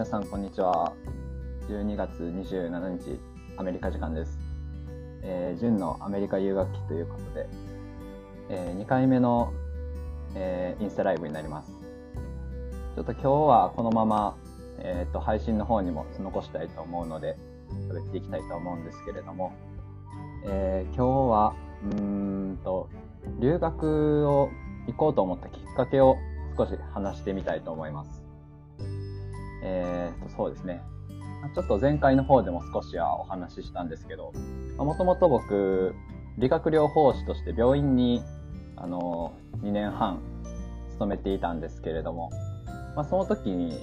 皆さん、こんにちは。12月27日、アメリカ時間です。えー、純のアメリカ留学期ということで、えー、2回目の、えー、インスタライブになります。ちょっと今日はこのまま、えー、と配信の方にも残したいと思うので、喋っていきたいと思うんですけれども、えー、今日は、うんと、留学を行こうと思ったきっかけを少し話してみたいと思います。えー、と、そうですね。ちょっと前回の方でも少しはお話ししたんですけど、もともと僕、理学療法士として病院に、あの、2年半勤めていたんですけれども、まあ、その時に、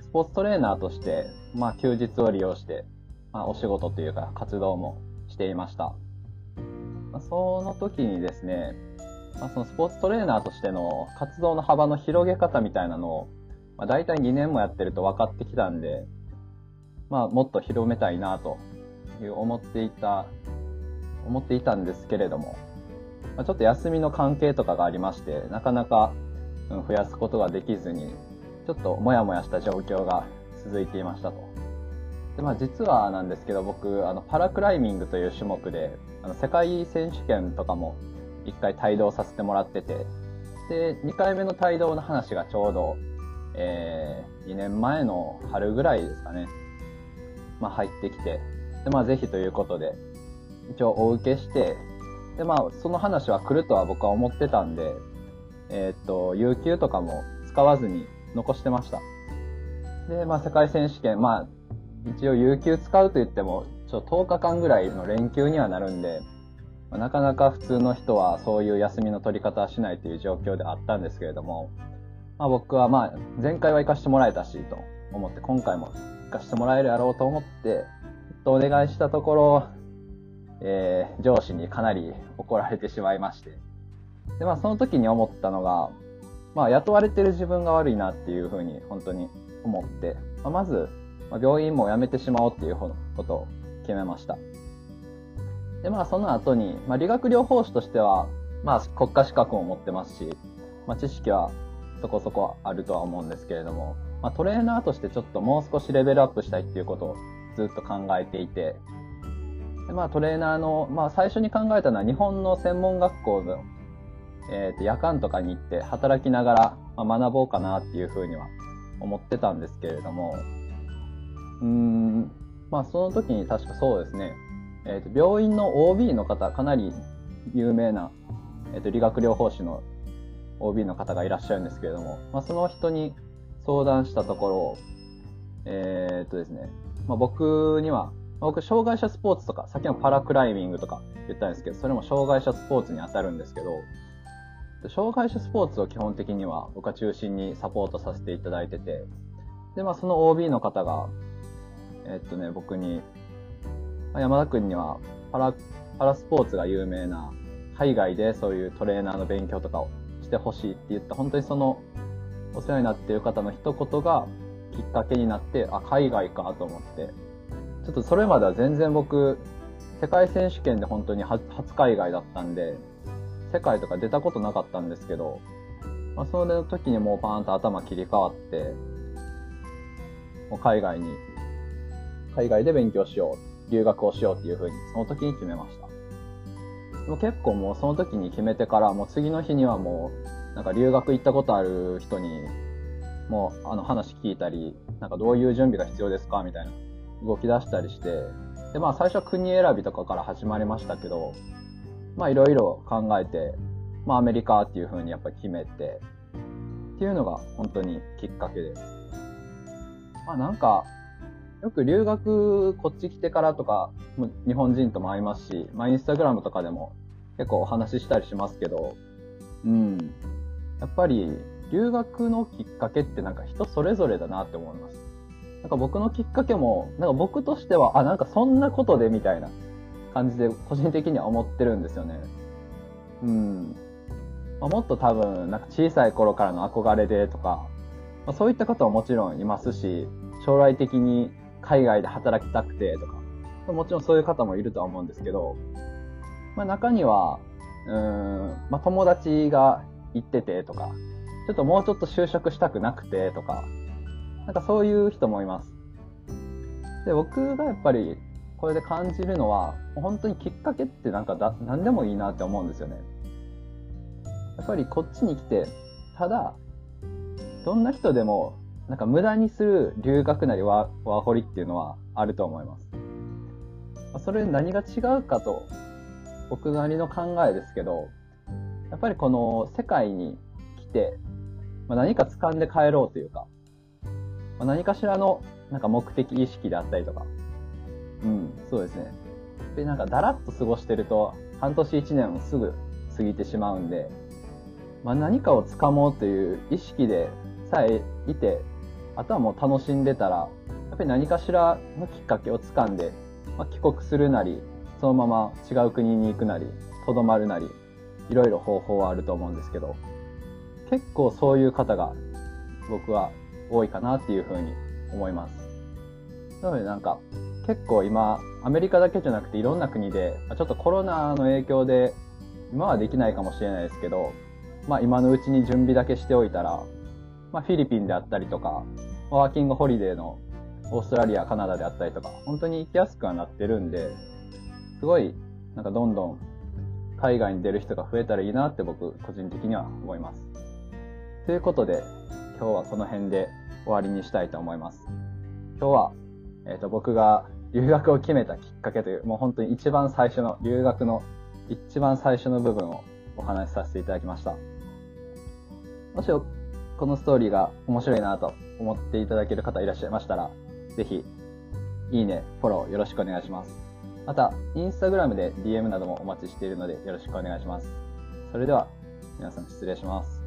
スポーツトレーナーとして、まあ、休日を利用して、まあ、お仕事というか活動もしていました。まあ、その時にですね、まあ、そのスポーツトレーナーとしての活動の幅の広げ方みたいなのを、まあ、大体2年もやってると分かってきたんで、まあ、もっと広めたいなという思っていた、思っていたんですけれども、まあ、ちょっと休みの関係とかがありまして、なかなか、増やすことができずに、ちょっともやもやした状況が続いていましたと。で、まあ実はなんですけど、僕、あの、パラクライミングという種目で、あの、世界選手権とかも一回帯同させてもらってて、で、2回目の帯同の話がちょうど、えー、2年前の春ぐらいですかね。まあ入ってきて、で、まあぜひということで、一応お受けして、で、まあその話は来るとは僕は思ってたんで、えー、っと、有給とかも使わずに残してました。で、まあ世界選手権、まあ一応有給使うと言っても、ちょ10日間ぐらいの連休にはなるんで、まあ、なかなか普通の人はそういう休みの取り方はしないという状況であったんですけれども、まあ、僕はまあ前回は行かしてもらえたしと思って今回も行かしてもらえるやろうと思ってとお願いしたところ、えー、上司にかなり怒られてしまいまして。でまあその時に思ったのがまあ雇われてる自分が悪いなっていうふうに本当に思って、まあ、まず、まあ、病院も辞めてしまおうっていうことを決めました。でまあその後に、まあ、理学療法士としてはまあ国家資格も持ってますし、まあ、知識はそこそこあるとは思うんですけれども、まあ、トレーナーとしてちょっともう少しレベルアップしたいっていうことをずっと考えていて、でまあ、トレーナーの、まあ、最初に考えたのは日本の専門学校の、えー、と夜間とかに行って働きながら、まあ、学ぼうかなっていうふうには思ってたんですけれども、うん、まあその時に確かそうですね、えー、と病院の OB の方、かなり有名な、えー、と理学療法士の OB の方がいらっしゃるんですけれども、まあ、その人に相談したところ、えー、っとですね、まあ、僕には、僕、障害者スポーツとか、さっきのパラクライミングとか言ったんですけど、それも障害者スポーツに当たるんですけど、障害者スポーツを基本的には僕は中心にサポートさせていただいてて、で、まあ、その OB の方が、えー、っとね、僕に、まあ、山田君にはパラ、パラスポーツが有名な、海外でそういうトレーナーの勉強とかをしてほしいって言った、本当にその、お世話になっている方の一言がきっかけになって、あ、海外かと思って、ちょっとそれまでは全然僕、世界選手権で本当に初海外だったんで、世界とか出たことなかったんですけど、まあ、その時にもうパーンと頭切り替わって、もう海外に、海外で勉強しよう、留学をしようっていうふうに、その時に決めました。でも結構もうその時に決めてから、もう次の日にはもう、なんか留学行ったことある人に、もうあの話聞いたり、なんかどういう準備が必要ですかみたいな動き出したりして、でまあ最初は国選びとかから始まりましたけど、まあいろいろ考えて、まあアメリカっていう風にやっぱ決めて、っていうのが本当にきっかけです。まあなんか、よく留学こっち来てからとか、日本人とも会いますし、まあインスタグラムとかでも結構お話ししたりしますけど、うん。やっぱり留学のきっかけってなんか人それぞれだなって思います。なんか僕のきっかけも、なんか僕としては、あ、なんかそんなことでみたいな感じで個人的には思ってるんですよね。うん。まあ、もっと多分、なんか小さい頃からの憧れでとか、まあ、そういった方はもちろんいますし、将来的に海外で働きたくてとか、もちろんそういう方もいるとは思うんですけど、まあ中には、うん、まあ友達が行っててとか、ちょっともうちょっと就職したくなくてとか、なんかそういう人もいます。で、僕がやっぱりこれで感じるのは、本当にきっかけってなんかだ何でもいいなって思うんですよね。やっぱりこっちに来て、ただ、どんな人でも、なんか無駄にする留学なりワーホリっていうのはあると思います。それ何が違うかと、僕なりの考えですけど、やっぱりこの世界に来て、まあ、何か掴んで帰ろうというか、まあ、何かしらのなんか目的意識であったりとか、うん、そうですね。で、なんかだらっと過ごしてると、半年一年もすぐ過ぎてしまうんで、まあ、何かを掴もうという意識でさえいて、あとはもう楽しんでたら、やっぱり何かしらのきっかけを掴んで、まあ、帰国するなり、そのまま違う国に行くなり、とどまるなり、いろいろ方法はあると思うんですけど、結構そういう方が僕は多いかなっていうふうに思います。なのでなんか結構今アメリカだけじゃなくていろんな国でちょっとコロナの影響で今はできないかもしれないですけど、まあ今のうちに準備だけしておいたら、まあフィリピンであったりとか、ワーキングホリデーのオーストラリア、カナダであったりとか、本当に行きやすくはなってるんで、すごいなんかどんどん海外に出る人が増えたらいいなって僕個人的には思います。ということで、今日はこの辺で終わりにしたいと思います。今日は、えっ、ー、と、僕が留学を決めたきっかけという、もう本当に一番最初の、留学の一番最初の部分をお話しさせていただきました。もしこのストーリーが面白いなと思っていただける方いらっしゃいましたら、ぜひ、いいね、フォローよろしくお願いします。また、インスタグラムで DM などもお待ちしているのでよろしくお願いします。それでは、皆さん失礼します。